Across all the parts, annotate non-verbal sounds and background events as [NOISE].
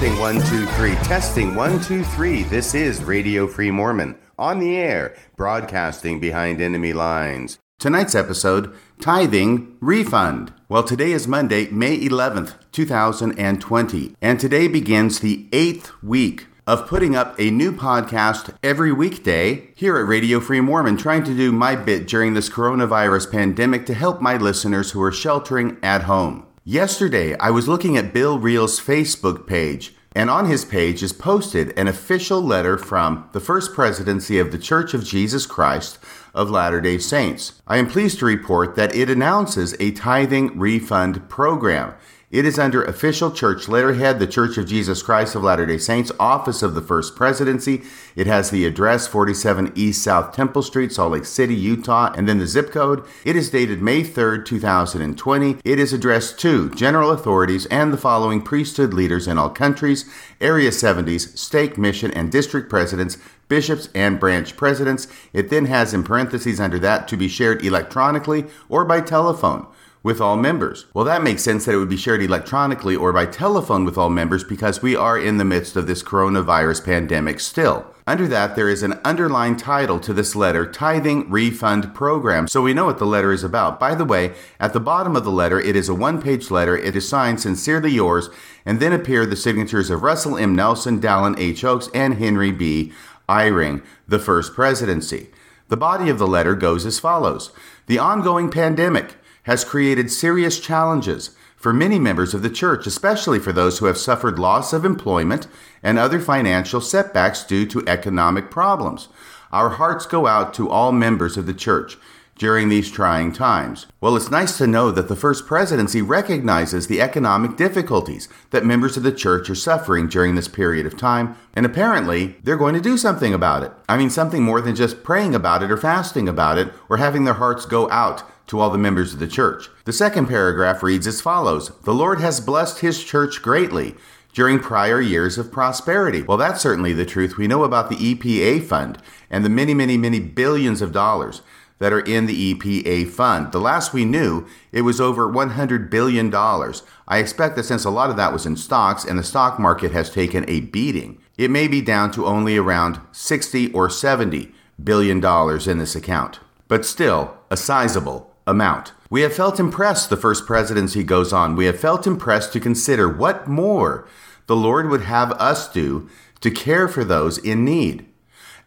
Testing one, two, three. Testing one, two, three. This is Radio Free Mormon on the air, broadcasting behind enemy lines. Tonight's episode Tithing Refund. Well, today is Monday, May 11th, 2020, and today begins the eighth week of putting up a new podcast every weekday here at Radio Free Mormon, trying to do my bit during this coronavirus pandemic to help my listeners who are sheltering at home. Yesterday, I was looking at Bill Reel's Facebook page, and on his page is posted an official letter from the First Presidency of the Church of Jesus Christ of Latter day Saints. I am pleased to report that it announces a tithing refund program. It is under official church letterhead, the Church of Jesus Christ of Latter day Saints, Office of the First Presidency. It has the address 47 East South Temple Street, Salt Lake City, Utah, and then the zip code. It is dated May 3rd, 2020. It is addressed to general authorities and the following priesthood leaders in all countries, Area 70s, stake, mission, and district presidents, bishops, and branch presidents. It then has in parentheses under that to be shared electronically or by telephone with all members. Well, that makes sense that it would be shared electronically or by telephone with all members because we are in the midst of this coronavirus pandemic still. Under that, there is an underlined title to this letter, Tithing Refund Program, so we know what the letter is about. By the way, at the bottom of the letter, it is a one page letter. It is signed Sincerely Yours, and then appear the signatures of Russell M. Nelson, Dallin H. Oaks, and Henry B. Eyring, the First Presidency. The body of the letter goes as follows The ongoing pandemic has created serious challenges for many members of the church, especially for those who have suffered loss of employment and other financial setbacks due to economic problems. Our hearts go out to all members of the church during these trying times. Well, it's nice to know that the First Presidency recognizes the economic difficulties that members of the church are suffering during this period of time, and apparently they're going to do something about it. I mean, something more than just praying about it or fasting about it or having their hearts go out to all the members of the church. The second paragraph reads as follows The Lord has blessed his church greatly during prior years of prosperity. Well, that's certainly the truth. We know about the EPA fund and the many, many, many billions of dollars that are in the EPA fund. The last we knew, it was over $100 billion. I expect that since a lot of that was in stocks and the stock market has taken a beating, it may be down to only around 60 or 70 billion dollars in this account. But still, a sizable amount. We have felt impressed, the first presidency goes on. We have felt impressed to consider what more the Lord would have us do to care for those in need.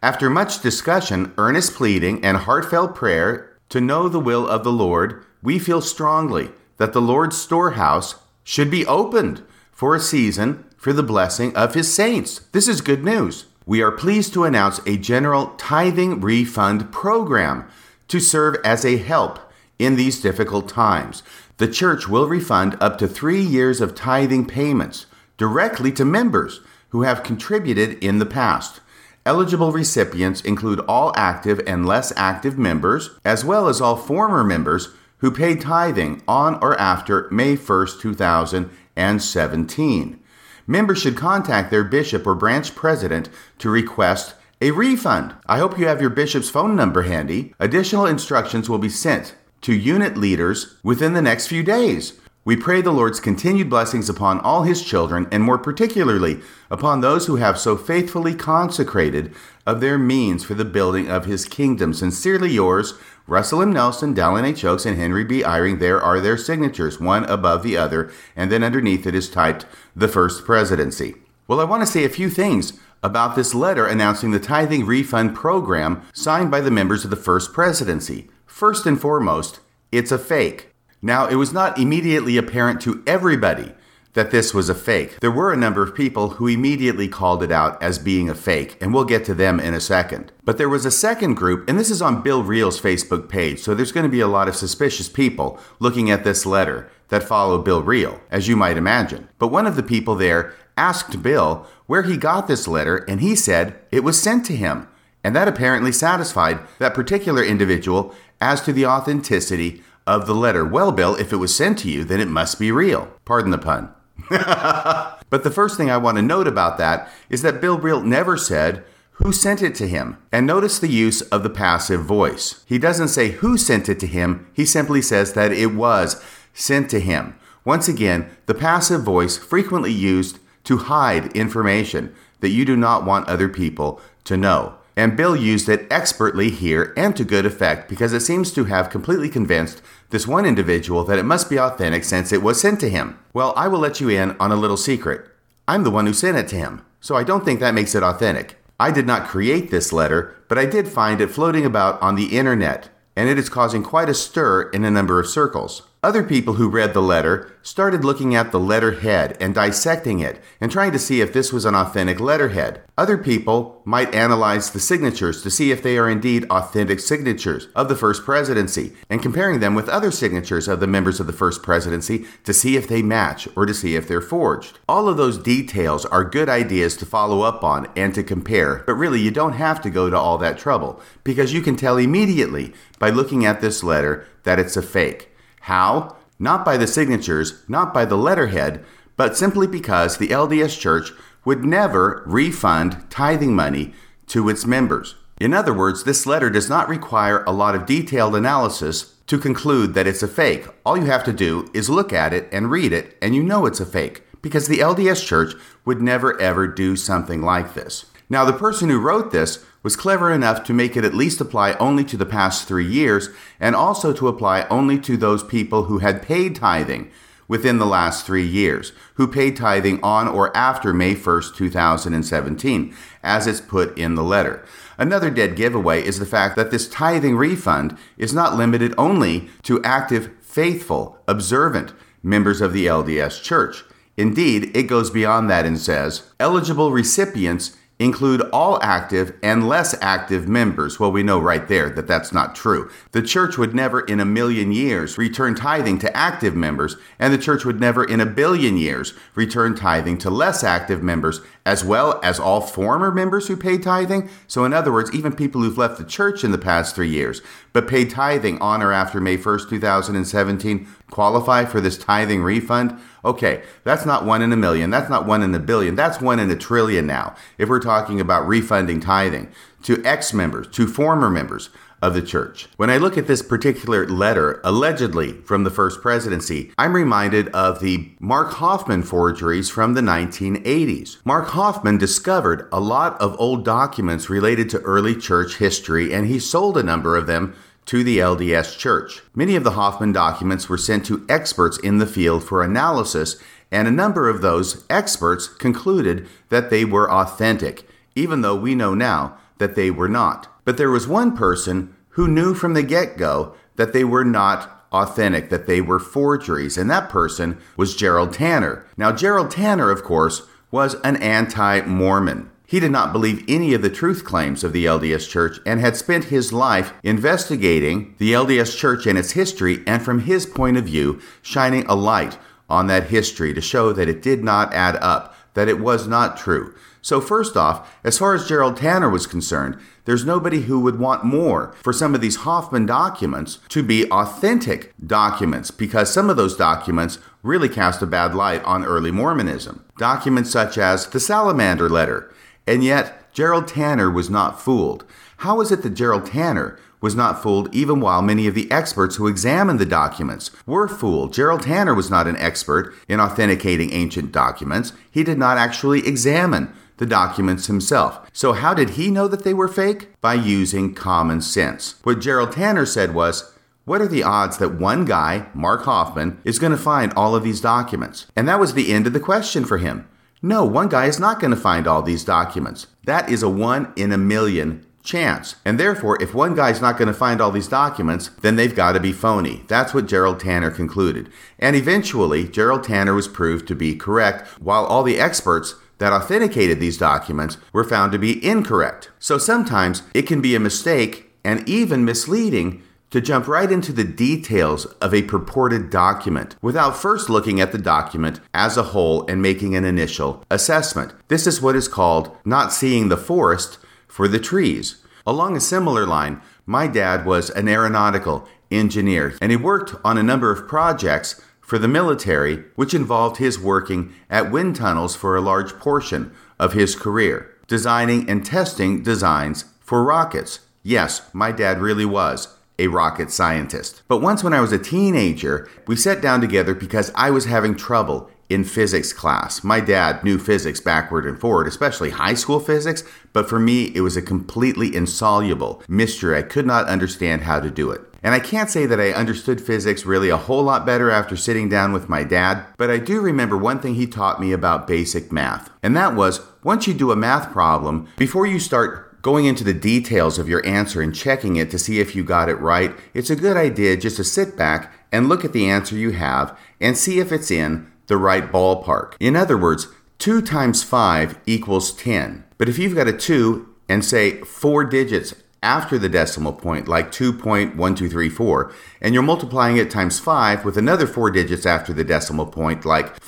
After much discussion, earnest pleading, and heartfelt prayer to know the will of the Lord, we feel strongly that the Lord's storehouse should be opened for a season for the blessing of his saints. This is good news. We are pleased to announce a general tithing refund program to serve as a help in these difficult times. The church will refund up to three years of tithing payments directly to members who have contributed in the past. Eligible recipients include all active and less active members, as well as all former members who paid tithing on or after May 1, 2017. Members should contact their bishop or branch president to request a refund. I hope you have your bishop's phone number handy. Additional instructions will be sent to unit leaders within the next few days. We pray the Lord's continued blessings upon all his children, and more particularly upon those who have so faithfully consecrated of their means for the building of his kingdom. Sincerely yours, Russell M. Nelson, Dallin H. Oaks, and Henry B. Eyring. There are their signatures, one above the other, and then underneath it is typed the First Presidency. Well, I want to say a few things about this letter announcing the tithing refund program signed by the members of the First Presidency. First and foremost, it's a fake. Now, it was not immediately apparent to everybody that this was a fake. There were a number of people who immediately called it out as being a fake, and we'll get to them in a second. But there was a second group, and this is on Bill Reel's Facebook page, so there's going to be a lot of suspicious people looking at this letter that follow Bill Reel, as you might imagine. But one of the people there asked Bill where he got this letter, and he said it was sent to him. And that apparently satisfied that particular individual as to the authenticity of the letter. Well, Bill, if it was sent to you, then it must be real. Pardon the pun. [LAUGHS] but the first thing I want to note about that is that Bill Reel never said who sent it to him. And notice the use of the passive voice. He doesn't say who sent it to him, he simply says that it was sent to him. Once again, the passive voice frequently used to hide information that you do not want other people to know. And Bill used it expertly here and to good effect because it seems to have completely convinced this one individual that it must be authentic since it was sent to him. Well, I will let you in on a little secret. I'm the one who sent it to him, so I don't think that makes it authentic. I did not create this letter, but I did find it floating about on the internet, and it is causing quite a stir in a number of circles. Other people who read the letter started looking at the letterhead and dissecting it and trying to see if this was an authentic letterhead. Other people might analyze the signatures to see if they are indeed authentic signatures of the first presidency and comparing them with other signatures of the members of the first presidency to see if they match or to see if they're forged. All of those details are good ideas to follow up on and to compare, but really you don't have to go to all that trouble because you can tell immediately by looking at this letter that it's a fake. How? Not by the signatures, not by the letterhead, but simply because the LDS Church would never refund tithing money to its members. In other words, this letter does not require a lot of detailed analysis to conclude that it's a fake. All you have to do is look at it and read it, and you know it's a fake, because the LDS Church would never ever do something like this. Now, the person who wrote this was clever enough to make it at least apply only to the past three years and also to apply only to those people who had paid tithing within the last three years, who paid tithing on or after May 1st, 2017, as it's put in the letter. Another dead giveaway is the fact that this tithing refund is not limited only to active, faithful, observant members of the LDS Church. Indeed, it goes beyond that and says eligible recipients include all active and less active members. Well, we know right there that that's not true. The church would never in a million years return tithing to active members, and the church would never in a billion years return tithing to less active members, as well as all former members who paid tithing. So, in other words, even people who've left the church in the past three years but paid tithing on or after May 1st, 2017 qualify for this tithing refund? Okay, that's not one in a million. That's not one in a billion. That's one in a trillion now. If we're talking about refunding tithing to ex members, to former members of the church. When I look at this particular letter, allegedly from the first presidency, I'm reminded of the Mark Hofmann forgeries from the 1980s. Mark Hofmann discovered a lot of old documents related to early church history, and he sold a number of them to the LDS Church. Many of the Hofmann documents were sent to experts in the field for analysis, and a number of those experts concluded that they were authentic, even though we know now that they were not. But there was one person who knew from the get go that they were not authentic, that they were forgeries, and that person was Gerald Tanner. Now, Gerald Tanner, of course, was an anti Mormon. He did not believe any of the truth claims of the LDS Church and had spent his life investigating the LDS Church and its history, and from his point of view, shining a light on that history to show that it did not add up, that it was not true. So, first off, as far as Gerald Tanner was concerned, there's nobody who would want more for some of these Hofmann documents to be authentic documents because some of those documents really cast a bad light on early Mormonism. Documents such as the Salamander letter, and yet, Gerald Tanner was not fooled. How is it that Gerald Tanner was not fooled even while many of the experts who examined the documents were fooled? Gerald Tanner was not an expert in authenticating ancient documents. He did not actually examine the documents himself. So, how did he know that they were fake? By using common sense. What Gerald Tanner said was, what are the odds that one guy, Mark Hofmann, is going to find all of these documents? And that was the end of the question for him. No, one guy is not going to find all these documents. That is a one in a million chance. And therefore, if one guy's not going to find all these documents, then they've got to be phony. That's what Gerald Tanner concluded. And eventually, Gerald Tanner was proved to be correct, while all the experts that authenticated these documents were found to be incorrect. So sometimes it can be a mistake and even misleading to jump right into the details of a purported document without first looking at the document as a whole and making an initial assessment. This is what is called not seeing the forest for the trees. Along a similar line, my dad was an aeronautical engineer and he worked on a number of projects for the military, which involved his working at wind tunnels for a large portion of his career, designing and testing designs for rockets. Yes, my dad really was a rocket scientist. But once when I was a teenager, we sat down together because I was having trouble in physics class. My dad knew physics backward and forward, especially high school physics, but for me, it was a completely insoluble mystery. I could not understand how to do it. And I can't say that I understood physics really a whole lot better after sitting down with my dad, but I do remember one thing he taught me about basic math. And that was once you do a math problem, before you start going into the details of your answer and checking it to see if you got it right, it's a good idea just to sit back and look at the answer you have and see if it's in the right ballpark. In other words, 2 times 5 equals 10. But if you've got a 2 and say four digits after the decimal point, like 2.1234, and you're multiplying it times 5 with another four digits after the decimal point, like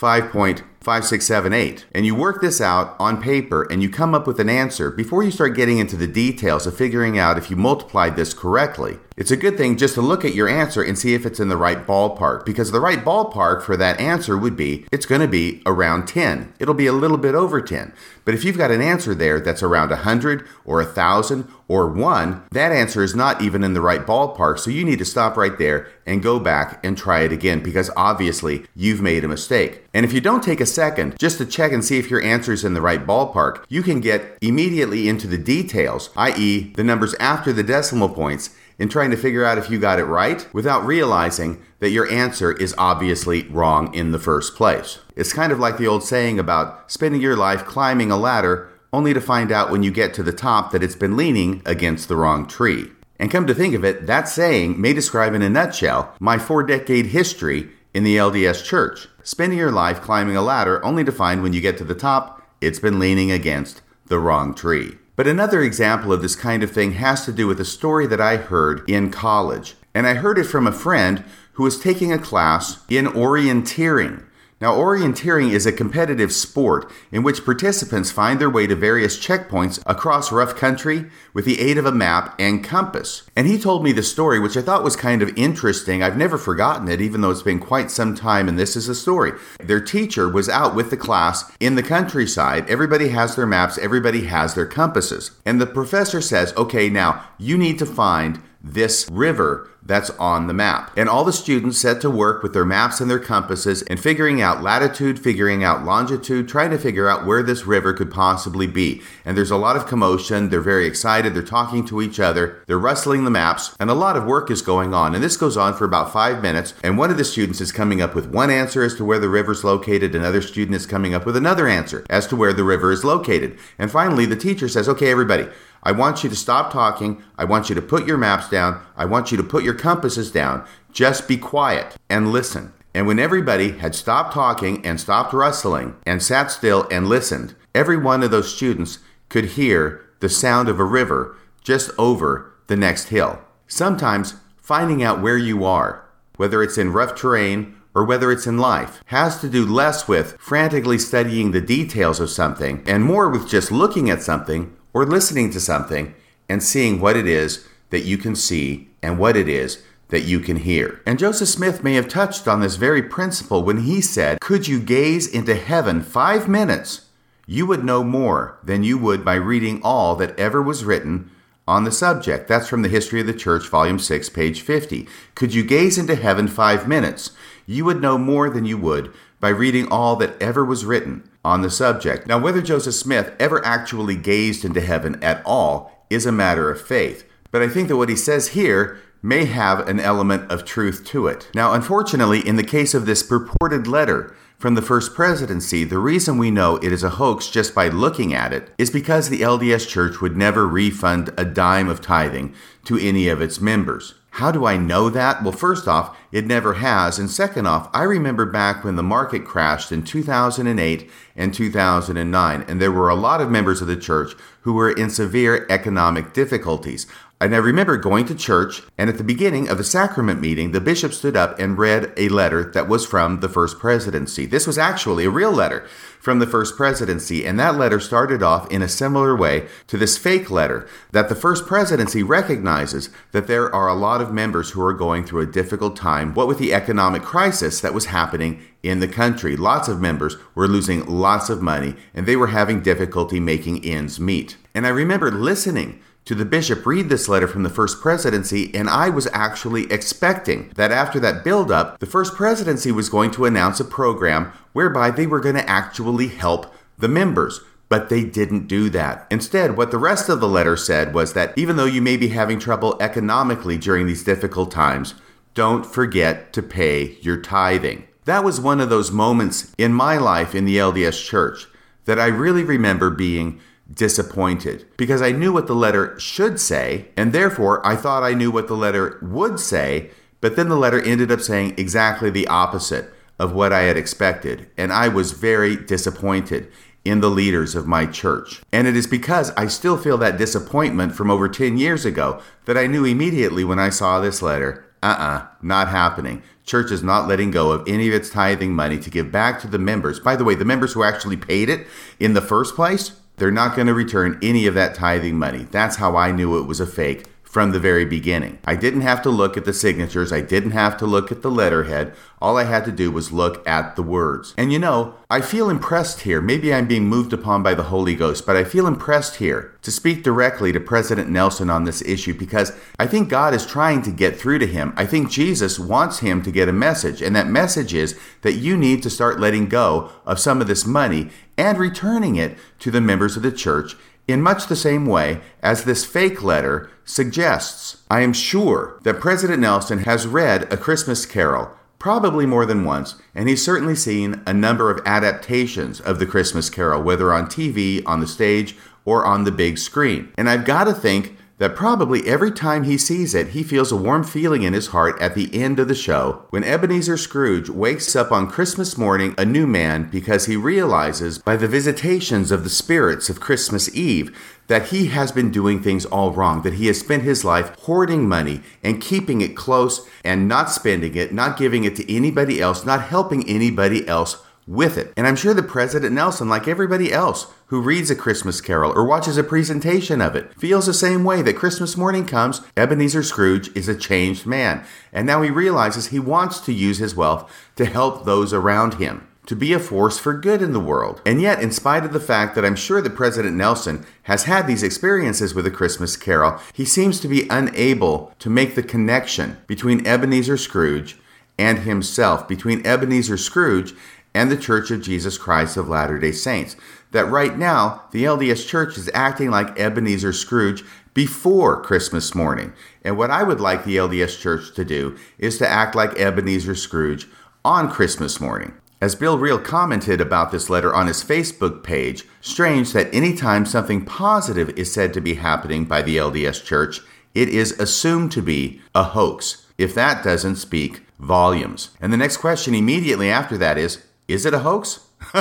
5.5678. And you work this out on paper and you come up with an answer before you start getting into the details of figuring out if you multiplied this correctly. It's a good thing just to look at your answer and see if it's in the right ballpark because the right ballpark for that answer would be it's going to be around 10. It'll be a little bit over 10. But if you've got an answer there that's around 100 or 1,000 or 1, that answer is not even in the right ballpark. So you need to stop right there and go back and try it again because obviously you've made a mistake. And if you don't take a second just to check and see if your answer is in the right ballpark, you can get immediately into the details, i.e., the numbers after the decimal points in trying to figure out if you got it right without realizing that your answer is obviously wrong in the first place. It's kind of like the old saying about spending your life climbing a ladder only to find out when you get to the top that it's been leaning against the wrong tree. And come to think of it, that saying may describe in a nutshell my four decade history in the LDS Church. Spending your life climbing a ladder only to find when you get to the top, it's been leaning against the wrong tree. But another example of this kind of thing has to do with a story that I heard in college. And I heard it from a friend who was taking a class in orienteering. Now, orienteering is a competitive sport in which participants find their way to various checkpoints across rough country with the aid of a map and compass. And he told me the story, which I thought was kind of interesting. I've never forgotten it, even though it's been quite some time, and this is a story. Their teacher was out with the class in the countryside. Everybody has their maps, everybody has their compasses. And the professor says, okay, now you need to find this river that's on the map. And all the students set to work with their maps and their compasses and figuring out latitude, figuring out longitude, trying to figure out where this river could possibly be. And there's a lot of commotion. They're very excited. They're talking to each other. They're rustling the maps, and a lot of work is going on. And this goes on for about five minutes. And one of the students is coming up with one answer as to where the river's located. Another student is coming up with another answer as to where the river is located. And finally, the teacher says, Okay, everybody, I want you to stop talking. I want you to put your maps down. I want you to put your compasses down. Just be quiet and listen. And when everybody had stopped talking and stopped rustling and sat still and listened, every one of those students could hear the sound of a river just over the next hill. Sometimes finding out where you are, whether it's in rough terrain or whether it's in life, has to do less with frantically studying the details of something and more with just looking at something or listening to something and seeing what it is that you can see and what it is that you can hear. And Joseph Smith may have touched on this very principle when he said, Could you gaze into heaven five minutes? You would know more than you would by reading all that ever was written on the subject. That's from the History of the Church, Volume 6, page 50. Could you gaze into heaven five minutes? You would know more than you would by reading all that ever was written on the subject. Now, whether Joseph Smith ever actually gazed into heaven at all is a matter of faith, but I think that what he says here may have an element of truth to it. Now, unfortunately, in the case of this purported letter from the first presidency, the reason we know it is a hoax just by looking at it is because the LDS Church would never refund a dime of tithing to any of its members. How do I know that? Well, first off, it never has. And second off, I remember back when the market crashed in 2008 and 2009, and there were a lot of members of the church who were in severe economic difficulties. And I remember going to church, and at the beginning of the sacrament meeting, the bishop stood up and read a letter that was from the first presidency. This was actually a real letter from the first presidency, and that letter started off in a similar way to this fake letter that the first presidency recognizes that there are a lot of members who are going through a difficult time, what with the economic crisis that was happening in the country. Lots of members were losing lots of money, and they were having difficulty making ends meet. And I remember listening to the bishop read this letter from the first presidency, and I was actually expecting that after that buildup, the first presidency was going to announce a program whereby they were going to actually help the members. But they didn't do that. Instead, what the rest of the letter said was that even though you may be having trouble economically during these difficult times, don't forget to pay your tithing. That was one of those moments in my life in the LDS church that I really remember being disappointed because I knew what the letter should say, and therefore I thought I knew what the letter would say, but then the letter ended up saying exactly the opposite of what I had expected, and I was very disappointed in the leaders of my church. And it is because I still feel that disappointment from over 10 years ago that I knew immediately when I saw this letter uh uh-uh, uh, not happening. Church is not letting go of any of its tithing money to give back to the members. By the way, the members who actually paid it in the first place, they're not going to return any of that tithing money. That's how I knew it was a fake from the very beginning. I didn't have to look at the signatures, I didn't have to look at the letterhead. All I had to do was look at the words. And you know, I feel impressed here. Maybe I'm being moved upon by the Holy Ghost, but I feel impressed here to speak directly to President Nelson on this issue because I think God is trying to get through to him. I think Jesus wants him to get a message, and that message is that you need to start letting go of some of this money and returning it to the members of the church in much the same way as this fake letter suggests. I am sure that President Nelson has read A Christmas Carol probably more than once, and he's certainly seen a number of adaptations of The Christmas Carol, whether on TV, on the stage, or on the big screen. And I've got to think that probably every time he sees it, he feels a warm feeling in his heart at the end of the show when Ebenezer Scrooge wakes up on Christmas morning a new man because he realizes by the visitations of the spirits of Christmas Eve that he has been doing things all wrong, that he has spent his life hoarding money and keeping it close and not spending it, not giving it to anybody else, not helping anybody else with it. And I'm sure that President Nelson, like everybody else who reads A Christmas Carol or watches a presentation of it, feels the same way that Christmas morning comes, Ebenezer Scrooge is a changed man. And now he realizes he wants to use his wealth to help those around him. To be a force for good in the world. And yet, in spite of the fact that I'm sure that President Nelson has had these experiences with A Christmas Carol, he seems to be unable to make the connection between Ebenezer Scrooge and himself, between Ebenezer Scrooge and the Church of Jesus Christ of Latter day Saints. That right now, the LDS Church is acting like Ebenezer Scrooge before Christmas morning. And what I would like the LDS Church to do is to act like Ebenezer Scrooge on Christmas morning. As Bill Reel commented about this letter on his Facebook page, strange that anytime something positive is said to be happening by the LDS Church, it is assumed to be a hoax, if that doesn't speak volumes. And the next question immediately after that is is it a hoax? [LAUGHS]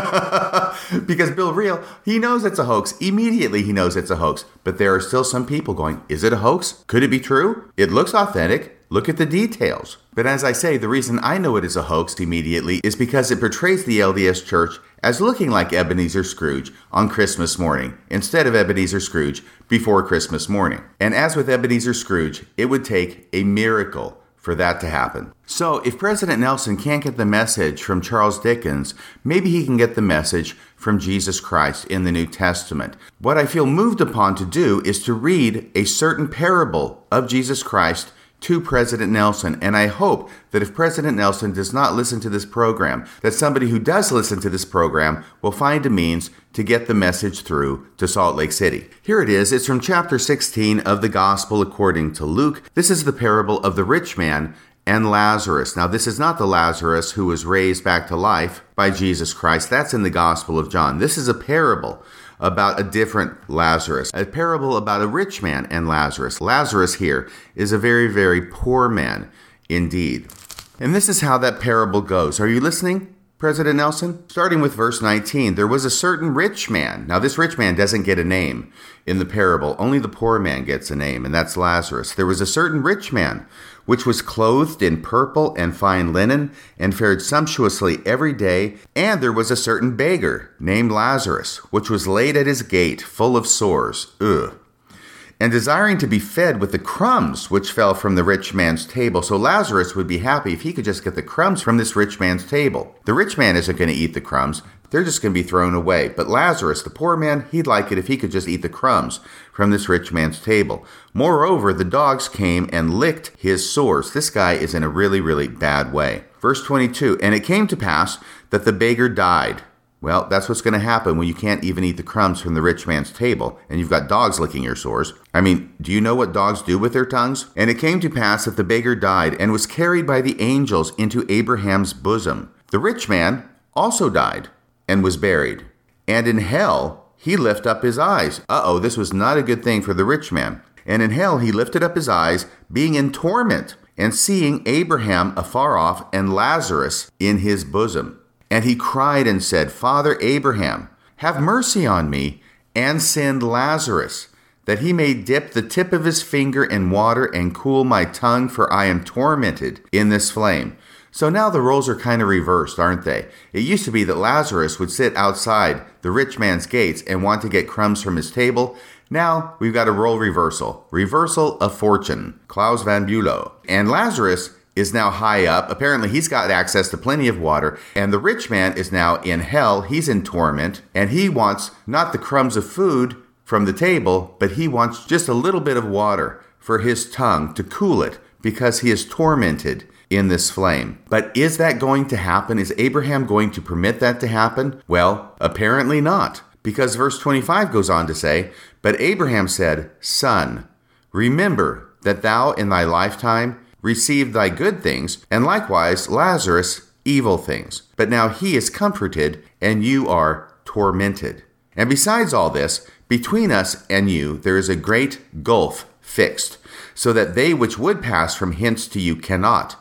because Bill Reel, he knows it's a hoax. Immediately he knows it's a hoax. But there are still some people going, is it a hoax? Could it be true? It looks authentic. Look at the details. But as I say, the reason I know it is a hoax immediately is because it portrays the LDS Church as looking like Ebenezer Scrooge on Christmas morning instead of Ebenezer Scrooge before Christmas morning. And as with Ebenezer Scrooge, it would take a miracle for that to happen. So, if President Nelson can't get the message from Charles Dickens, maybe he can get the message from Jesus Christ in the New Testament. What I feel moved upon to do is to read a certain parable of Jesus Christ to President Nelson. And I hope that if President Nelson does not listen to this program, that somebody who does listen to this program will find a means to get the message through to Salt Lake City. Here it is. It's from chapter 16 of the Gospel according to Luke. This is the parable of the rich man and Lazarus. Now, this is not the Lazarus who was raised back to life by Jesus Christ. That's in the Gospel of John. This is a parable about a different Lazarus, a parable about a rich man and Lazarus. Lazarus here is a very, very poor man indeed. And this is how that parable goes. Are you listening? President Nelson? Starting with verse 19, there was a certain rich man. Now, this rich man doesn't get a name in the parable, only the poor man gets a name, and that's Lazarus. There was a certain rich man which was clothed in purple and fine linen, and fared sumptuously every day. And there was a certain beggar named Lazarus, which was laid at his gate, full of sores. Ugh. And desiring to be fed with the crumbs which fell from the rich man's table. So Lazarus would be happy if he could just get the crumbs from this rich man's table. The rich man isn't going to eat the crumbs. They're just going to be thrown away. But Lazarus, the poor man, he'd like it if he could just eat the crumbs from this rich man's table. Moreover, the dogs came and licked his sores. This guy is in a really, really bad way. Verse 22 And it came to pass that the beggar died. Well, that's what's going to happen when you can't even eat the crumbs from the rich man's table and you've got dogs licking your sores. I mean, do you know what dogs do with their tongues? And it came to pass that the beggar died and was carried by the angels into Abraham's bosom. The rich man also died and was buried. And in hell, he lifted up his eyes. Uh oh, this was not a good thing for the rich man. And in hell, he lifted up his eyes, being in torment, and seeing Abraham afar off and Lazarus in his bosom. And he cried and said, Father Abraham, have mercy on me, and send Lazarus, that he may dip the tip of his finger in water and cool my tongue, for I am tormented in this flame. So now the roles are kind of reversed, aren't they? It used to be that Lazarus would sit outside the rich man's gates and want to get crumbs from his table. Now we've got a role reversal. Reversal of fortune. Claus von Bülow. And Lazarus is now high up. Apparently, he's got access to plenty of water. And the rich man is now in hell. He's in torment. And he wants not the crumbs of food from the table, but he wants just a little bit of water for his tongue to cool it because he is tormented in this flame. But is that going to happen? Is Abraham going to permit that to happen? Well, apparently not. Because verse 25 goes on to say, But Abraham said, Son, remember that thou in thy lifetime received thy good things, and likewise Lazarus evil things. But now he is comforted, and you are tormented. And besides all this, between us and you there is a great gulf fixed, so that they which would pass from hence to you cannot,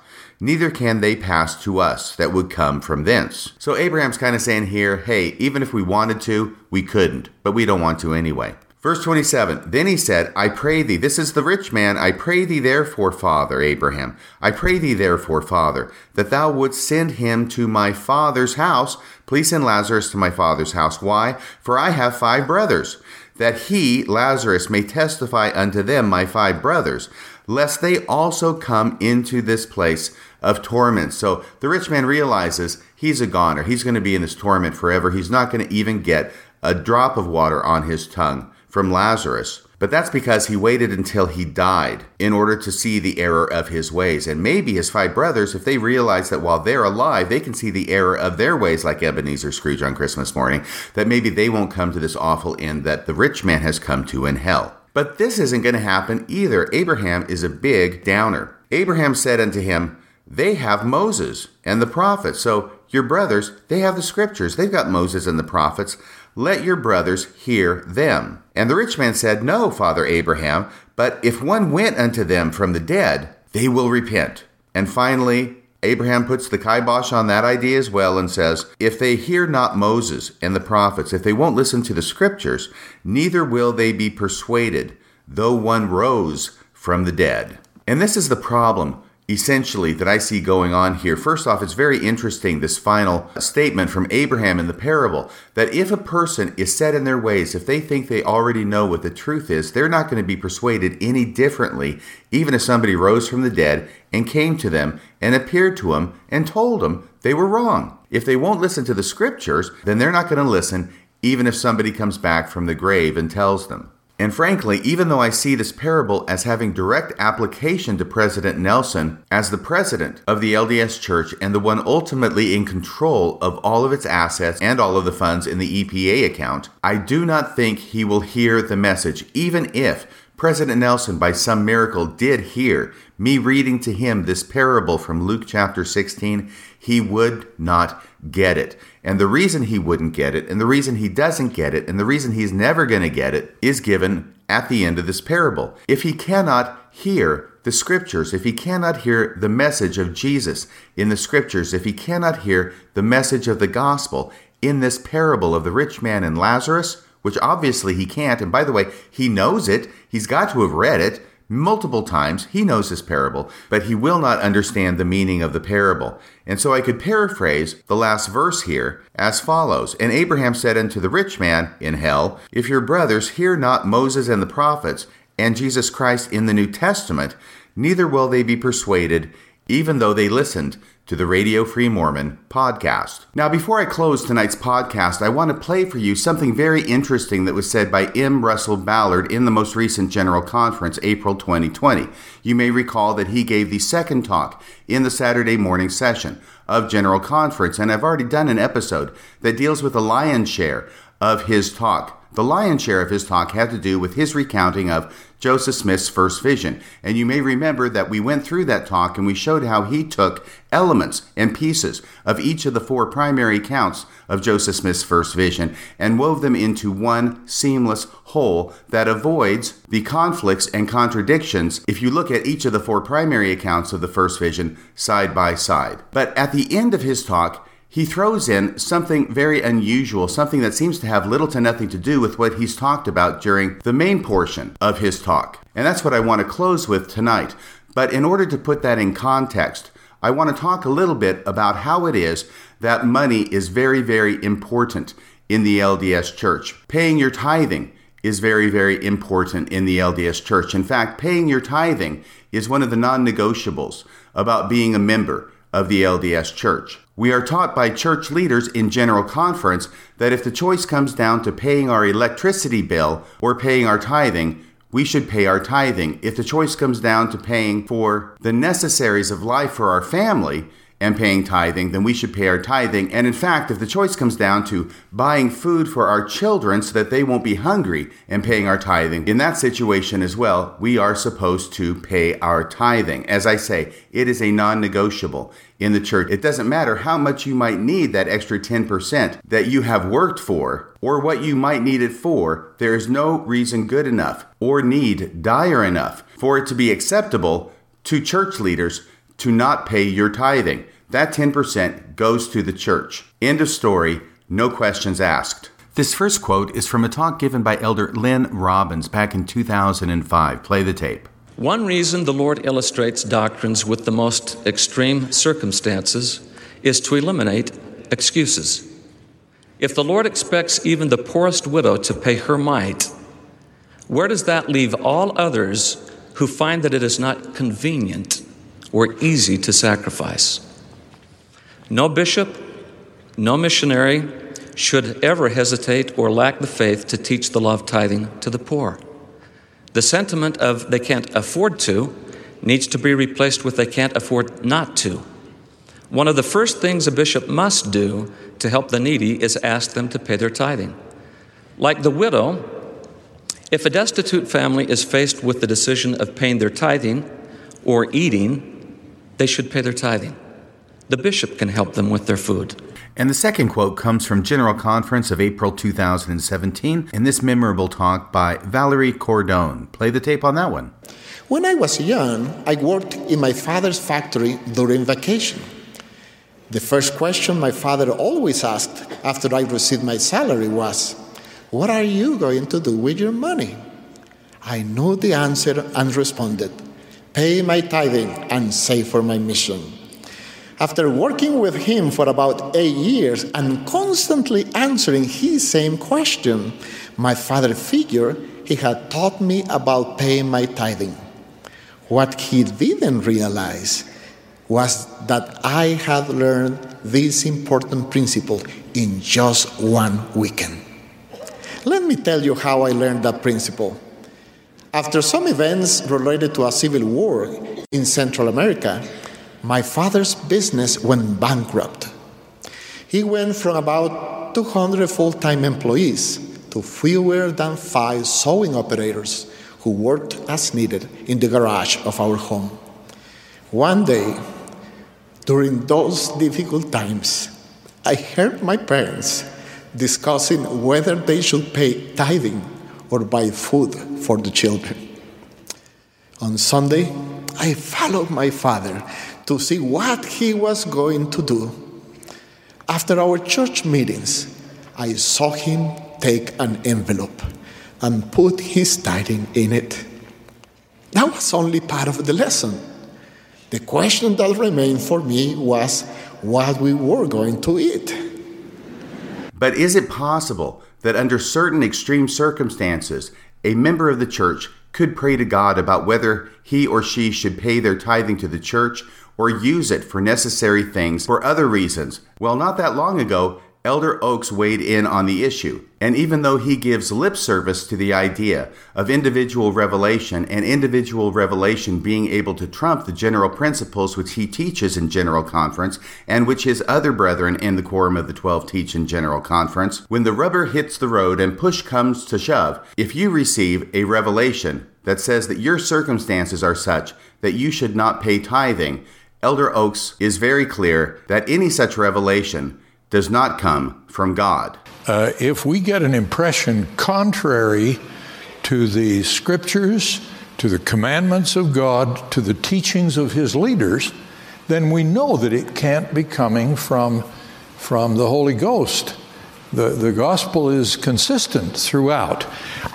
neither can they pass to us that would come from thence. So Abraham's kind of saying here, hey, even if we wanted to, we couldn't, but we don't want to anyway. Verse 27 Then he said, I pray thee, this is the rich man, I pray thee therefore, Father Abraham, I pray thee therefore, Father, that thou wouldst send him to my father's house. Please send Lazarus to my father's house. Why? For I have five brothers, that he, Lazarus, may testify unto them, my five brothers, lest they also come into this place of torment. So the rich man realizes he's a goner. He's going to be in this torment forever. He's not going to even get a drop of water on his tongue from Lazarus. But that's because he waited until he died in order to see the error of his ways. And maybe his five brothers, if they realize that while they're alive, they can see the error of their ways, like Ebenezer Scrooge on Christmas morning, that maybe they won't come to this awful end that the rich man has come to in hell. But this isn't going to happen either. Abraham is a big downer. Abraham said unto him, They have Moses and the prophets. So your brothers, they have the scriptures. They've got Moses and the prophets. Let your brothers hear them. And the rich man said, No, Father Abraham, but if one went unto them from the dead, they will repent. And finally, Abraham puts the kibosh on that idea as well and says, If they hear not Moses and the prophets, if they won't listen to the scriptures, neither will they be persuaded, though one rose from the dead. And this is the problem essentially that I see going on here. First off, it's very interesting this final statement from Abraham in the parable that if a person is set in their ways, if they think they already know what the truth is, they're not going to be persuaded any differently, even if somebody rose from the dead and came to them and appeared to them and told them they were wrong. If they won't listen to the scriptures, then they're not going to listen even if somebody comes back from the grave and tells them. And frankly, even though I see this parable as having direct application to President Nelson as the president of the LDS Church and the one ultimately in control of all of its assets and all of the funds in the EPA account, I do not think he will hear the message, even if President Nelson, by some miracle, did hear me reading to him this parable from Luke chapter 16, he would not get it. And the reason he wouldn't get it, and the reason he doesn't get it, and the reason he's never going to get it is given at the end of this parable. If he cannot hear the scriptures, if he cannot hear the message of Jesus in the scriptures, if he cannot hear the message of the gospel in this parable of the rich man and Lazarus, which obviously he can't, and by the way, he knows it, he's got to have read it, multiple times. He knows this parable, but he will not understand the meaning of the parable. And so I could paraphrase the last verse here as follows And Abraham said unto the rich man in hell, If your brothers hear not Moses and the prophets, and Jesus Christ in the New Testament, neither will they be persuaded, even though they listened to the Radio Free Mormon podcast. Now, before I close tonight's podcast, I want to play for you something very interesting that was said by M. Russell Ballard in the most recent General Conference, April 2020. You may recall that he gave the second talk in the Saturday morning session of General Conference, and I've already done an episode that deals with the lion's share of his talk. The lion's share of his talk had to do with his recounting of Joseph Smith's first vision. And you may remember that we went through that talk and we showed how he took elements and pieces of each of the four primary accounts of Joseph Smith's first vision and wove them into one seamless whole that avoids the conflicts and contradictions if you look at each of the four primary accounts of the first vision side by side. But at the end of his talk, he throws in something very unusual, something that seems to have little to nothing to do with what he's talked about during the main portion of his talk. And that's what I want to close with tonight. But in order to put that in context, I want to talk a little bit about how it is that money is very, very important in the LDS church. Paying your tithing is very, very important in the LDS church. In fact, paying your tithing is one of the non negotiables about being a member of the LDS church. We are taught by church leaders in General Conference that if the choice comes down to paying our electricity bill or paying our tithing, we should pay our tithing. If the choice comes down to paying for the necessaries of life for our family, and paying tithing, then we should pay our tithing. And in fact, if the choice comes down to buying food for our children so that they won't be hungry and paying our tithing, in that situation as well, we are supposed to pay our tithing. As I say, it is a non negotiable in the church. It doesn't matter how much you might need that extra 10% that you have worked for or what you might need it for. There is no reason good enough or need dire enough for it to be acceptable to church leaders to not pay your tithing. That 10% goes to the church. End of story, no questions asked. This first quote is from a talk given by Elder Lynn Robbins back in 2005. Play the tape. One reason the Lord illustrates doctrines with the most extreme circumstances is to eliminate excuses. If the Lord expects even the poorest widow to pay her mite, where does that leave all others who find that it is not convenient or easy to sacrifice? No bishop, no missionary should ever hesitate or lack the faith to teach the law of tithing to the poor. The sentiment of they can't afford to needs to be replaced with they can't afford not to. One of the first things a bishop must do to help the needy is ask them to pay their tithing. Like the widow, if a destitute family is faced with the decision of paying their tithing or eating, they should pay their tithing. The bishop can help them with their food. And the second quote comes from General Conference of April 2017 in this memorable talk by Valeri Cordón. Play the tape on that one. When I was young, I worked in my father's factory during vacation. The first question my father always asked after I received my salary was, What are you going to do with your money? I knew the answer and responded, Pay my tithing and save for my mission. After working with him for about eight years and constantly answering his same question, my father figured he had taught me about paying my tithing. What he didn't realize was that I had learned this important principle in just one weekend. Let me tell you how I learned that principle. After some events related to a civil war in Central America, my father's business went bankrupt. He went from about 200 full time employees to fewer than five sewing operators who worked as needed in the garage of our home. One day, during those difficult times, I heard my parents discussing whether they should pay tithing or buy food for the children. On Sunday, I followed my father to see what he was going to do. After our church meetings, I saw him take an envelope and put his tithing in it. That was only part of the lesson. The question that remained for me was what we were going to eat. But is it possible that under certain extreme circumstances, a member of the church could pray to God about whether he or she should pay their tithing to the church or use it for necessary things for other reasons. Well, not that long ago, Elder Oaks weighed in on the issue, and even though he gives lip service to the idea of individual revelation and individual revelation being able to trump the general principles which he teaches in General Conference and which his other brethren in the Quorum of the Twelve teach in General Conference, when the rubber hits the road and push comes to shove, if you receive a revelation that says that your circumstances are such that you should not pay tithing, Elder Oaks is very clear that any such revelation does not come from God. Uh, if we get an impression contrary to the scriptures, to the commandments of God, to the teachings of his leaders, then we know that it can't be coming from, from the Holy Ghost. The, the gospel is consistent throughout.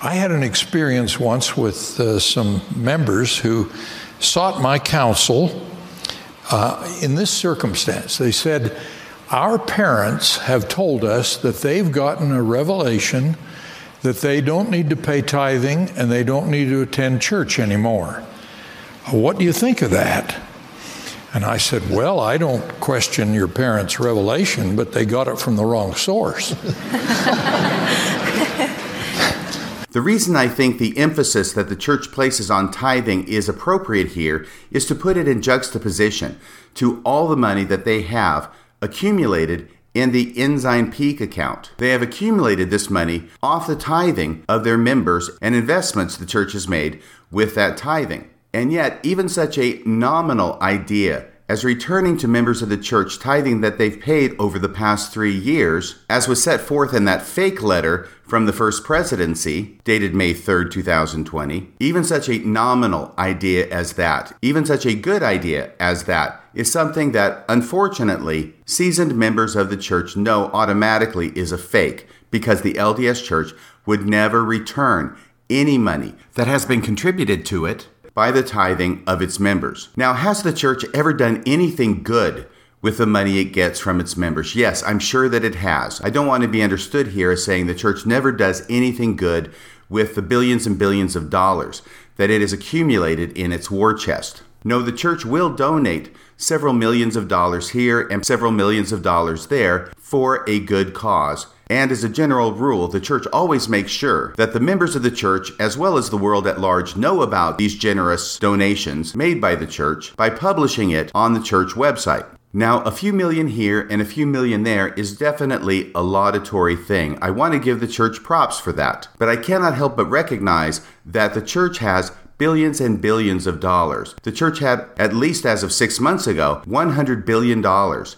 I had an experience once with uh, some members who sought my counsel uh, in this circumstance. They said, our parents have told us that they've gotten a revelation that they don't need to pay tithing and they don't need to attend church anymore. What do you think of that? And I said, Well, I don't question your parents' revelation, but they got it from the wrong source. [LAUGHS] The reason I think the emphasis that the church places on tithing is appropriate here is to put it in juxtaposition to all the money that they have accumulated in the Ensign Peak account. They have accumulated this money off the tithing of their members and investments the church has made with that tithing. And yet, even such a nominal idea as returning to members of the church tithing that they've paid over the past three years, as was set forth in that fake letter from the first presidency, dated May 3rd, 2020, even such a nominal idea as that, even such a good idea as that, is something that, unfortunately, seasoned members of the church know automatically is a fake because the LDS church would never return any money that has been contributed to it by the tithing of its members. Now, has the church ever done anything good with the money it gets from its members? Yes, I'm sure that it has. I don't want to be understood here as saying the church never does anything good with the billions and billions of dollars that it has accumulated in its war chest. No, the church will donate several millions of dollars here and several millions of dollars there for a good cause. And as a general rule, the church always makes sure that the members of the church, as well as the world at large, know about these generous donations made by the church by publishing it on the church website. Now, a few million here and a few million there is definitely a laudatory thing. I want to give the church props for that. But I cannot help but recognize that the church has billions and billions of dollars. The church had, at least as of six months ago, $100 billion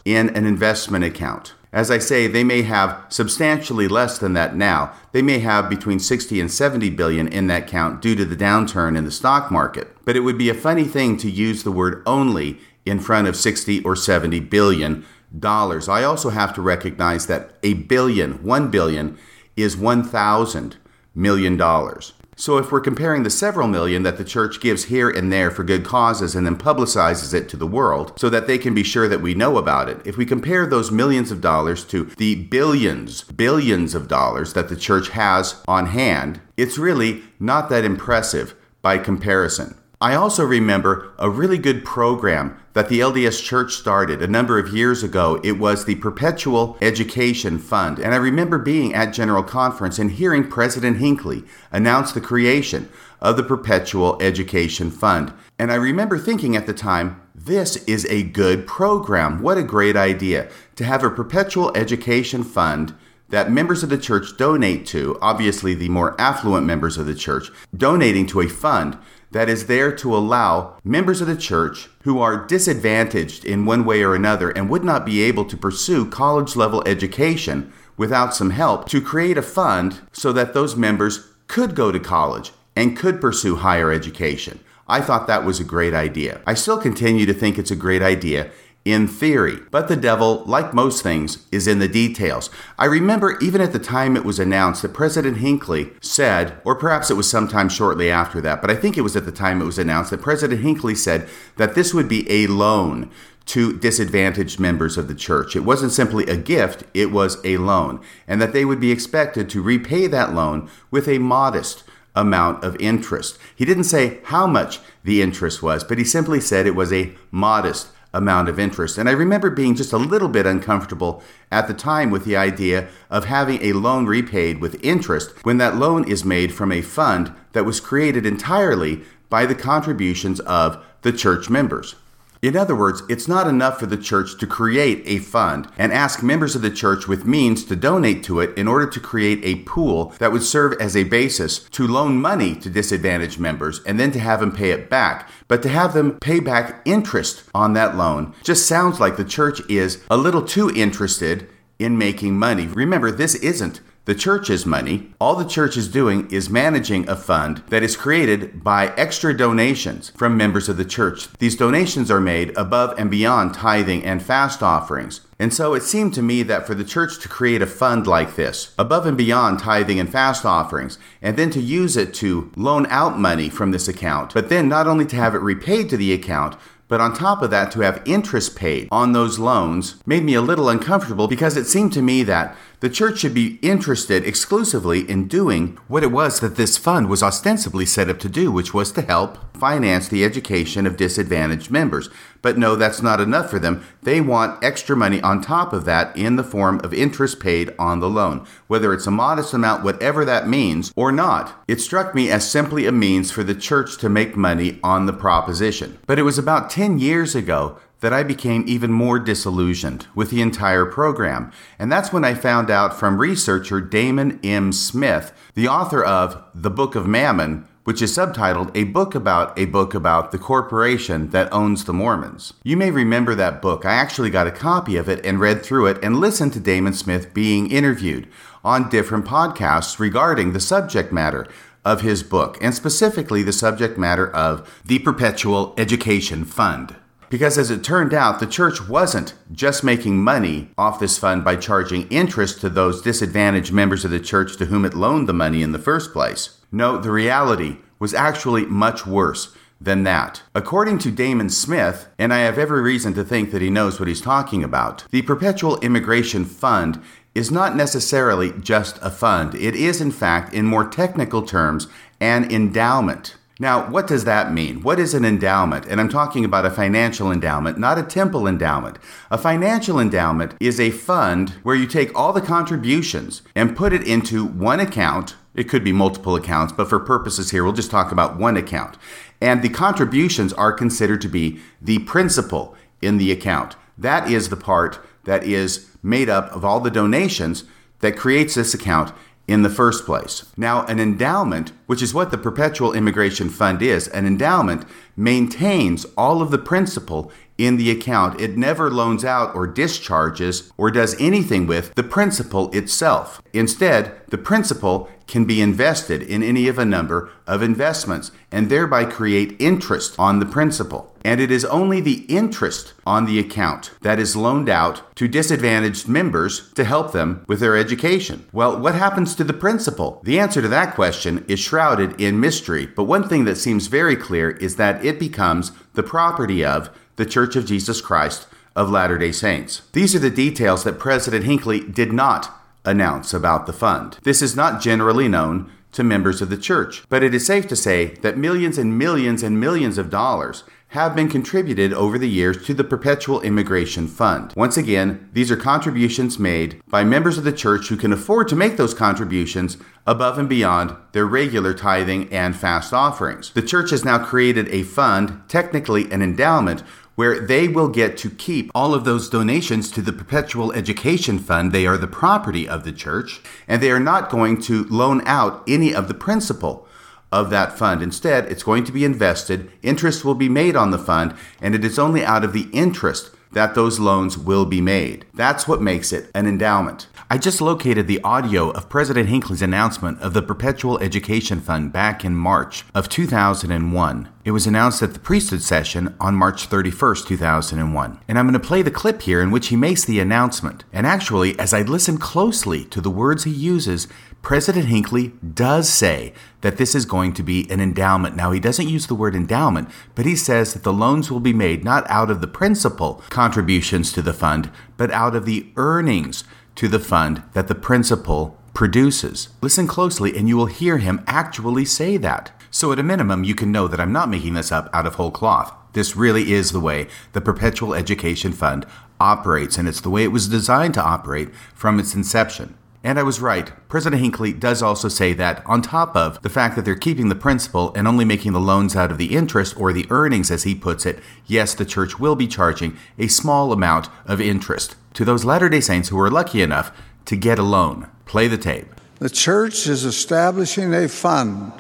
in an investment account. As I say, they may have substantially less than that now. They may have between 60 and 70 billion in that count due to the downturn in the stock market. But it would be a funny thing to use the word only in front of 60 or 70 billion dollars. I also have to recognize that a billion, 1 billion is 1000 million dollars. So if we're comparing the several million that the church gives here and there for good causes and then publicizes it to the world so that they can be sure that we know about it, if we compare those millions of dollars to the billions, billions of dollars that the church has on hand, it's really not that impressive by comparison. I also remember a really good program that the LDS Church started a number of years ago. It was the Perpetual Education Fund. And I remember being at General Conference and hearing President Hinckley announce the creation of the Perpetual Education Fund. And I remember thinking at the time, this is a good program. What a great idea to have a perpetual education fund that members of the church donate to, obviously the more affluent members of the church, donating to a fund that is there to allow members of the church who are disadvantaged in one way or another and would not be able to pursue college level education without some help to create a fund so that those members could go to college and could pursue higher education. I thought that was a great idea. I still continue to think it's a great idea, in theory. But the devil, like most things, is in the details. I remember even at the time it was announced that President Hinckley said, or perhaps it was sometime shortly after that, but I think it was at the time it was announced that President Hinckley said that this would be a loan to disadvantaged members of the church. It wasn't simply a gift, it was a loan, and that they would be expected to repay that loan with a modest amount of interest. He didn't say how much the interest was, but he simply said it was a modest amount of interest. And I remember being just a little bit uncomfortable at the time with the idea of having a loan repaid with interest when that loan is made from a fund that was created entirely by the contributions of the church members. In other words, it's not enough for the church to create a fund and ask members of the church with means to donate to it in order to create a pool that would serve as a basis to loan money to disadvantaged members and then to have them pay it back. But to have them pay back interest on that loan just sounds like the church is a little too interested in making money. Remember, this isn't the church's money. All the church is doing is managing a fund that is created by extra donations from members of the church. These donations are made above and beyond tithing and fast offerings. And so it seemed to me that for the church to create a fund like this, above and beyond tithing and fast offerings, and then to use it to loan out money from this account, but then not only to have it repaid to the account, but on top of that, to have interest paid on those loans made me a little uncomfortable because it seemed to me that the church should be interested exclusively in doing what it was that this fund was ostensibly set up to do, which was to help finance the education of disadvantaged members. But no, that's not enough for them. They want extra money on top of that in the form of interest paid on the loan, whether it's a modest amount, whatever that means, or not. It struck me as simply a means for the church to make money on the proposition. But it was about 10 years ago that I became even more disillusioned with the entire program. And that's when I found out from researcher Daymon M. Smith, the author of The Book of Mammon, which is subtitled A Book About a Book About the Corporation That Owns the Mormons. You may remember that book. I actually got a copy of it and read through it and listened to Daymon Smith being interviewed on different podcasts regarding the subject matter of his book, and specifically the subject matter of the Perpetual Education Fund. Because as it turned out, the church wasn't just making money off this fund by charging interest to those disadvantaged members of the church to whom it loaned the money in the first place. No, the reality was actually much worse than that. According to Daymon Smith, and I have every reason to think that he knows what he's talking about, the Perpetual Immigration Fund is not necessarily just a fund. It is, in fact, in more technical terms, an endowment. Now, what does that mean? What is an endowment? And I'm talking about a financial endowment, not a temple endowment. A financial endowment is a fund where you take all the contributions and put it into one account. It could be multiple accounts, but for purposes here, we'll just talk about one account. And the contributions are considered to be the principal in the account. That is the part that is made up of all the donations that creates this account in the first place. Now, an endowment, which is what the Perpetual Immigration Fund is, an endowment maintains all of the principal in the account. It never loans out or discharges or does anything with the principal itself. Instead, the principal can be invested in any of a number of investments and thereby create interest on the principal. And it is only the interest on the account that is loaned out to disadvantaged members to help them with their education. Well, what happens to the principal? The answer to that question is shrouded in mystery, but one thing that seems very clear is that it becomes the property of the Church of Jesus Christ of Latter day Saints. These are the details that President Hinckley did not announce about the fund. This is not generally known to members of the church, but it is safe to say that millions and millions and millions of dollars have been contributed over the years to the Perpetual Immigration Fund. Once again, these are contributions made by members of the church who can afford to make those contributions above and beyond their regular tithing and fast offerings. The church has now created a fund, technically an endowment, where they will get to keep all of those donations to the Perpetual Education Fund. They are the property of the church, and they are not going to loan out any of the principal of that fund. Instead, it's going to be invested, interest will be made on the fund, and it is only out of the interest that those loans will be made. That's what makes it an endowment. I just located the audio of President Hinckley's announcement of the Perpetual Education Fund back in March of 2001. It was announced at the priesthood session on March 31st, 2001. And I'm going to play the clip here in which he makes the announcement. And actually, as I listen closely to the words he uses, President Hinckley does say that this is going to be an endowment. Now, he doesn't use the word endowment, but he says that the loans will be made not out of the principal contributions to the fund, but out of the earnings to the fund that the principal produces. Listen closely and you will hear him actually say that. So, at a minimum, you can know that I'm not making this up out of whole cloth. This really is the way the Perpetual Education Fund operates, and it's the way it was designed to operate from its inception. And I was right. President Hinckley does also say that, on top of the fact that they're keeping the principal and only making the loans out of the interest or the earnings, as he puts it, yes, the church will be charging a small amount of interest to those Latter day Saints who are lucky enough to get a loan. Play the tape. The church is establishing a fund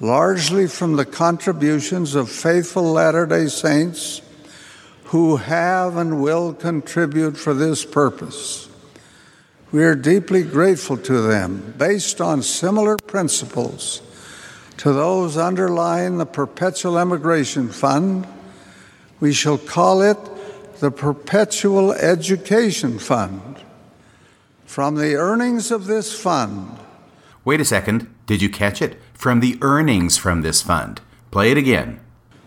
largely from the contributions of faithful Latter day Saints who have and will contribute for this purpose. We are deeply grateful to them based on similar principles to those underlying the Perpetual Emigration Fund. We shall call it the Perpetual Education Fund. From the earnings of this fund, Wait a second. Did you catch it? From the earnings from this fund. Play it again.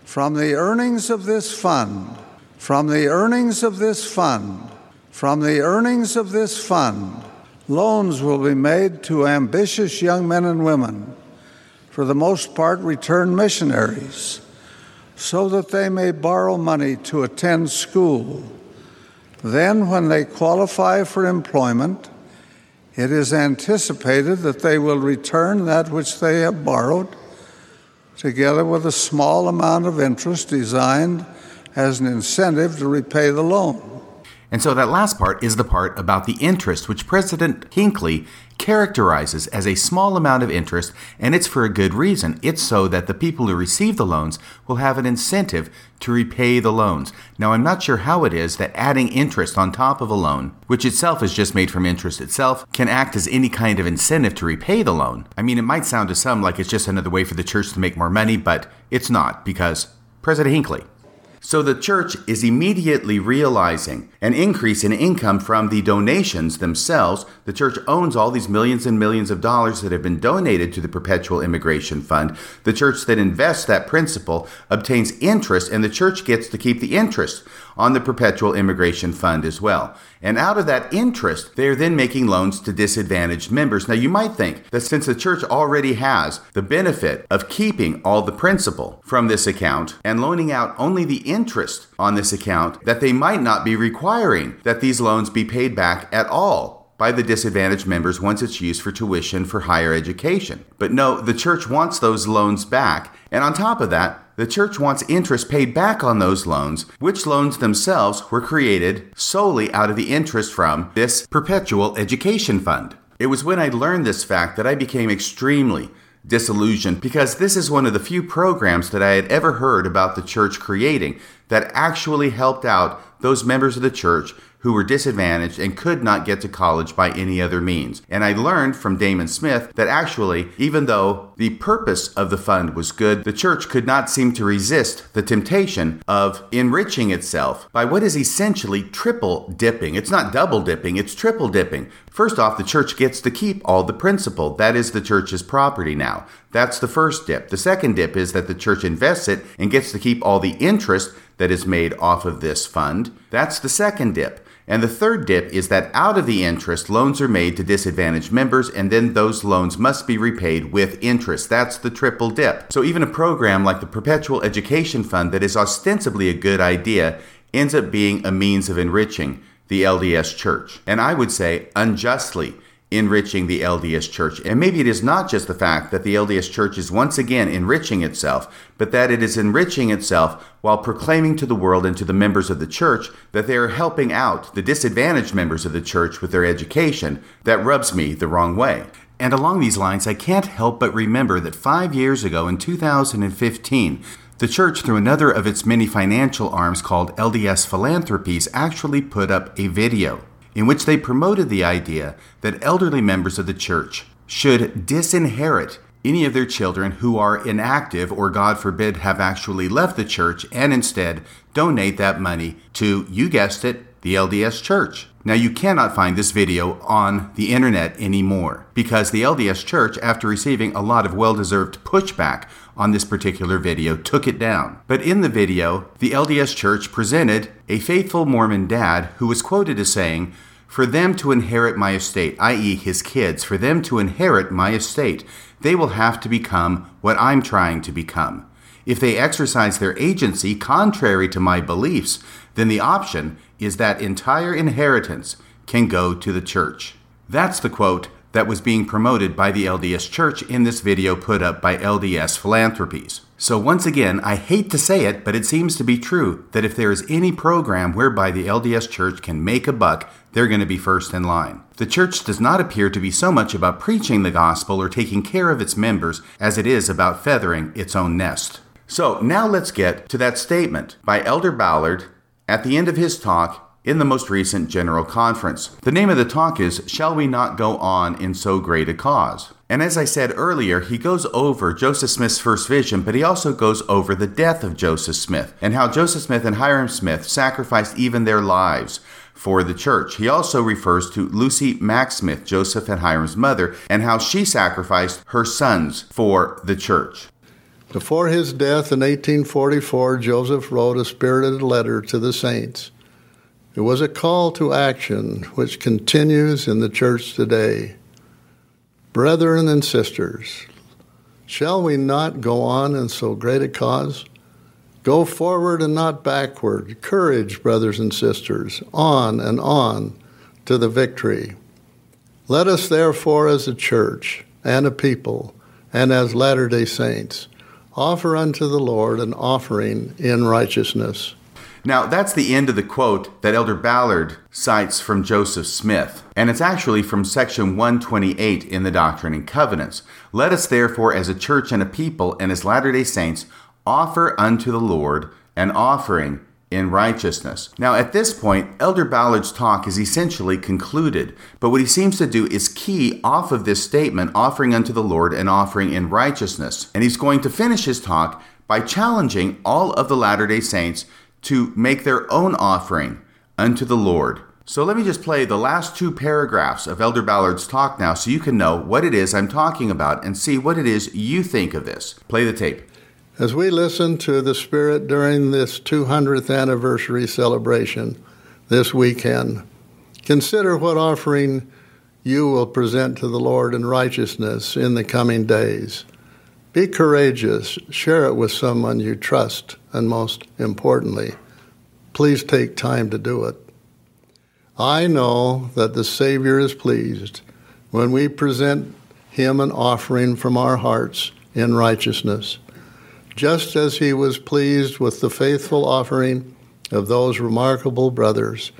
from the earnings of this fund, from the earnings of this fund, from the earnings of this fund, loans will be made to ambitious young men and women, for the most part returned missionaries, so that they may borrow money to attend school. Then, when they qualify for employment, it is anticipated that they will return that which they have borrowed, together with a small amount of interest designed as an incentive to repay the loan. And so that last part is the part about the interest, which President Hinckley characterizes as a small amount of interest, and it's for a good reason. It's so that the people who receive the loans will have an incentive to repay the loans. Now, I'm not sure how it is that adding interest on top of a loan, which itself is just made from interest itself, can act as any kind of incentive to repay the loan. I mean, it might sound to some like it's just another way for the church to make more money, but it's not, because President Hinckley so the church is immediately realizing an increase in income from the donations themselves. The church owns all these millions and millions of dollars that have been donated to the Perpetual Immigration Fund. The church that invests that principal obtains interest, and the church gets to keep the interest on the Perpetual Immigration Fund as well. And out of that interest, they are then making loans to disadvantaged members. Now, you might think that since the church already has the benefit of keeping all the principal from this account and loaning out only the interest on this account, that they might not be requiring that these loans be paid back at all by the disadvantaged members once it's used for tuition for higher education. But no, the church wants those loans back. And on top of that, the church wants interest paid back on those loans, which loans themselves were created solely out of the interest from this perpetual education fund. It was when I learned this fact that I became extremely disillusioned because this is one of the few programs that I had ever heard about the church creating that actually helped out those members of the church who were disadvantaged and could not get to college by any other means. And I learned from Daymon Smith that actually, even though the purpose of the fund was good, the church could not seem to resist the temptation of enriching itself by what is essentially triple dipping. It's not double dipping, it's triple dipping. First off, the church gets to keep all the principal. That is the church's property now. That's the first dip. The second dip is that the church invests it and gets to keep all the interest that is made off of this fund. That's the second dip. And the third dip is that out of the interest, loans are made to disadvantaged members, and then those loans must be repaid with interest. That's the triple dip. So even a program like the Perpetual Education Fund, that is ostensibly a good idea, ends up being a means of enriching the LDS Church. And I would say unjustly enriching the LDS Church. And maybe it is not just the fact that the LDS Church is once again enriching itself, but that it is enriching itself while proclaiming to the world and to the members of the church that they are helping out the disadvantaged members of the church with their education. That rubs me the wrong way. And along these lines, I can't help but remember that five years ago in 2015, the church, through another of its many financial arms called LDS Philanthropies, actually put up a video in which they promoted the idea that elderly members of the church should disinherit any of their children who are inactive or, God forbid, have actually left the church and instead donate that money to, you guessed it, the LDS Church. Now, you cannot find this video on the internet anymore because the LDS Church, after receiving a lot of well deserved pushback on this particular video, took it down. But in the video, the LDS Church presented a faithful Mormon dad who was quoted as saying, For them to inherit my estate, i.e., his kids, for them to inherit my estate, they will have to become what I'm trying to become. If they exercise their agency contrary to my beliefs, then the option is that entire inheritance can go to the church. That's the quote that was being promoted by the LDS Church in this video put up by LDS Philanthropies. So, once again, I hate to say it, but it seems to be true that if there is any program whereby the LDS Church can make a buck, they're going to be first in line. The church does not appear to be so much about preaching the gospel or taking care of its members as it is about feathering its own nest. So, now let's get to that statement by Elder Ballard at the end of his talk in the most recent General Conference. The name of the talk is Shall We Not Go On in So Great a Cause? And as I said earlier, he goes over Joseph Smith's first vision, but he also goes over the death of Joseph Smith and how Joseph Smith and Hyrum Smith sacrificed even their lives for the church. He also refers to Lucy Mack Smith, Joseph and Hyrum's mother, and how she sacrificed her sons for the church. Before his death in 1844, Joseph wrote a spirited letter to the saints. It was a call to action which continues in the church today. Brethren and sisters, shall we not go on in so great a cause? Go forward and not backward. Courage, brothers and sisters, on and on to the victory. Let us therefore, as a church and a people, and as Latter day Saints, offer unto the Lord an offering in righteousness. Now, that's the end of the quote that Elder Ballard cites from Joseph Smith, and it's actually from section 128 in the Doctrine and Covenants. Let us therefore, as a church and a people, and as Latter day Saints, offer unto the Lord an offering in righteousness. Now, at this point, Elder Ballard's talk is essentially concluded, but what he seems to do is key off of this statement, offering unto the Lord an offering in righteousness. And he's going to finish his talk by challenging all of the Latter day Saints to make their own offering unto the Lord. So let me just play the last two paragraphs of Elder Ballard's talk now so you can know what it is I'm talking about and see what it is you think of this. Play the tape. As we listen to the Spirit during this 200th anniversary celebration this weekend, consider what offering you will present to the Lord in righteousness in the coming days. Be courageous, share it with someone you trust, and most importantly, please take time to do it. I know that the Savior is pleased when we present Him an offering from our hearts in righteousness, just as He was pleased with the faithful offering of those remarkable brothers,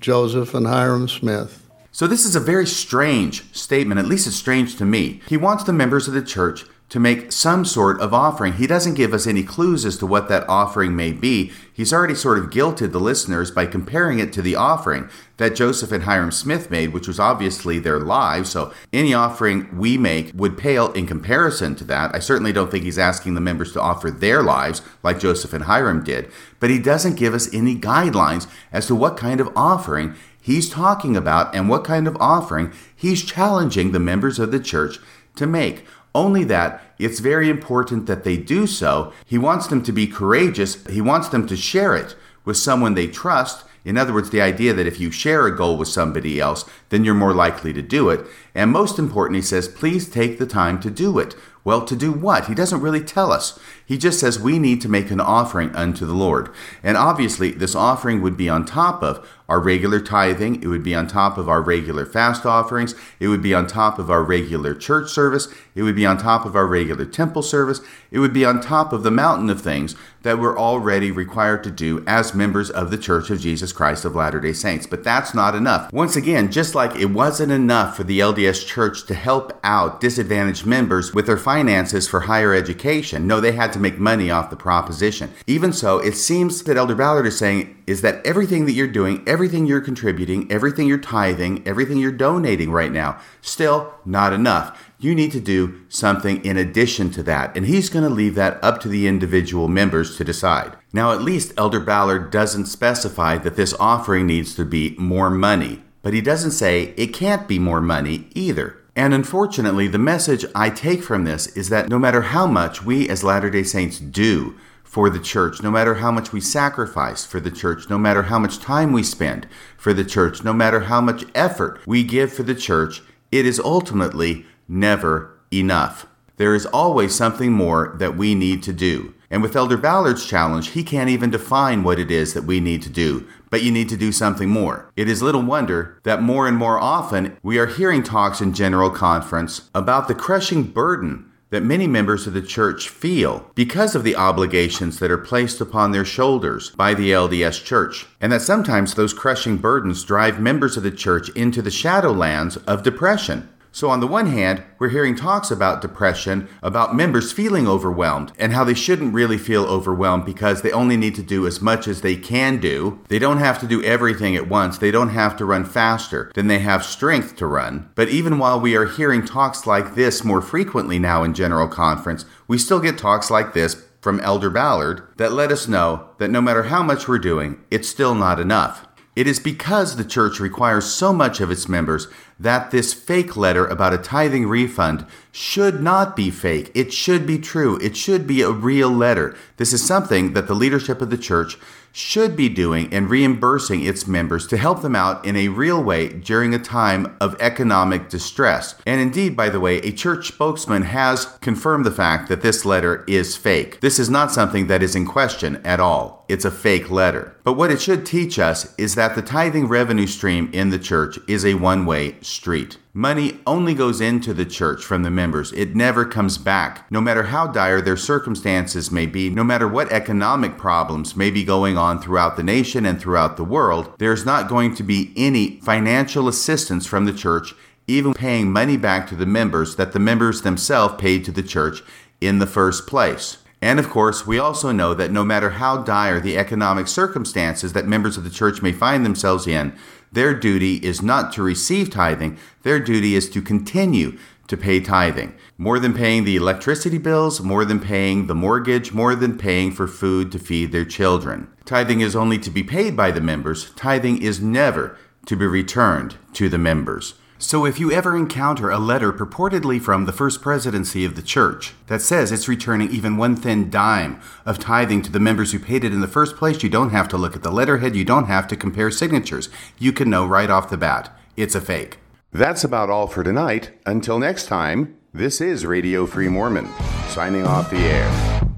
Joseph and Hyrum Smith. So, this is a very strange statement, at least it's strange to me. He wants the members of the church to make some sort of offering. He doesn't give us any clues as to what that offering may be. He's already sort of guilted the listeners by comparing it to the offering that Joseph and Hyrum Smith made, which was obviously their lives. So any offering we make would pale in comparison to that. I certainly don't think he's asking the members to offer their lives like Joseph and Hyrum did, but he doesn't give us any guidelines as to what kind of offering he's talking about and what kind of offering he's challenging the members of the church to make. Only that it's very important that they do so. He wants them to be courageous. He wants them to share it with someone they trust. In other words, the idea that if you share a goal with somebody else, then you're more likely to do it. And most important, he says, please take the time to do it. Well, to do what? He doesn't really tell us. He just says we need to make an offering unto the Lord. And obviously, this offering would be on top of our regular tithing, it would be on top of our regular fast offerings, it would be on top of our regular church service, it would be on top of our regular temple service, it would be on top of the mountain of things that we're already required to do as members of the Church of Jesus Christ of Latter day Saints. But that's not enough. Once again, just like it wasn't enough for the LDS Church to help out disadvantaged members with their finances for higher education, no, they had to make money off the proposition. Even so, it seems that Elder Ballard is saying is that everything that you're doing, everything you're contributing, everything you're tithing, everything you're donating right now, still not enough. You need to do something in addition to that, and he's going to leave that up to the individual members to decide. Now, at least Elder Ballard doesn't specify that this offering needs to be more money, but he doesn't say it can't be more money either. And unfortunately, the message I take from this is that no matter how much we as Latter day Saints do for the church, no matter how much we sacrifice for the church, no matter how much time we spend for the church, no matter how much effort we give for the church, it is ultimately never enough. There is always something more that we need to do. And with Elder Ballard's challenge, he can't even define what it is that we need to do, but you need to do something more. It is little wonder that more and more often we are hearing talks in General Conference about the crushing burden that many members of the church feel because of the obligations that are placed upon their shoulders by the LDS church, and that sometimes those crushing burdens drive members of the church into the shadowlands of depression. So, on the one hand, we're hearing talks about depression, about members feeling overwhelmed, and how they shouldn't really feel overwhelmed because they only need to do as much as they can do. They don't have to do everything at once, they don't have to run faster than they have strength to run. But even while we are hearing talks like this more frequently now in General Conference, we still get talks like this from Elder Ballard that let us know that no matter how much we're doing, it's still not enough. It is because the church requires so much of its members that this fake letter about a tithing refund should not be fake. It should be true. It should be a real letter. This is something that the leadership of the church should be doing and reimbursing its members to help them out in a real way during a time of economic distress. And indeed, by the way, a church spokesman has confirmed the fact that this letter is fake. This is not something that is in question at all. It's a fake letter. But what it should teach us is that the tithing revenue stream in the church is a one way street. Money only goes into the church from the members. It never comes back. No matter how dire their circumstances may be, no matter what economic problems may be going on throughout the nation and throughout the world, there's not going to be any financial assistance from the church, even paying money back to the members that the members themselves paid to the church in the first place. And of course, we also know that no matter how dire the economic circumstances that members of the church may find themselves in, their duty is not to receive tithing, their duty is to continue to pay tithing. More than paying the electricity bills, more than paying the mortgage, more than paying for food to feed their children. Tithing is only to be paid by the members, tithing is never to be returned to the members. So, if you ever encounter a letter purportedly from the First Presidency of the Church that says it's returning even one thin dime of tithing to the members who paid it in the first place, you don't have to look at the letterhead, you don't have to compare signatures. You can know right off the bat it's a fake. That's about all for tonight. Until next time, this is Radio Free Mormon, signing off the air.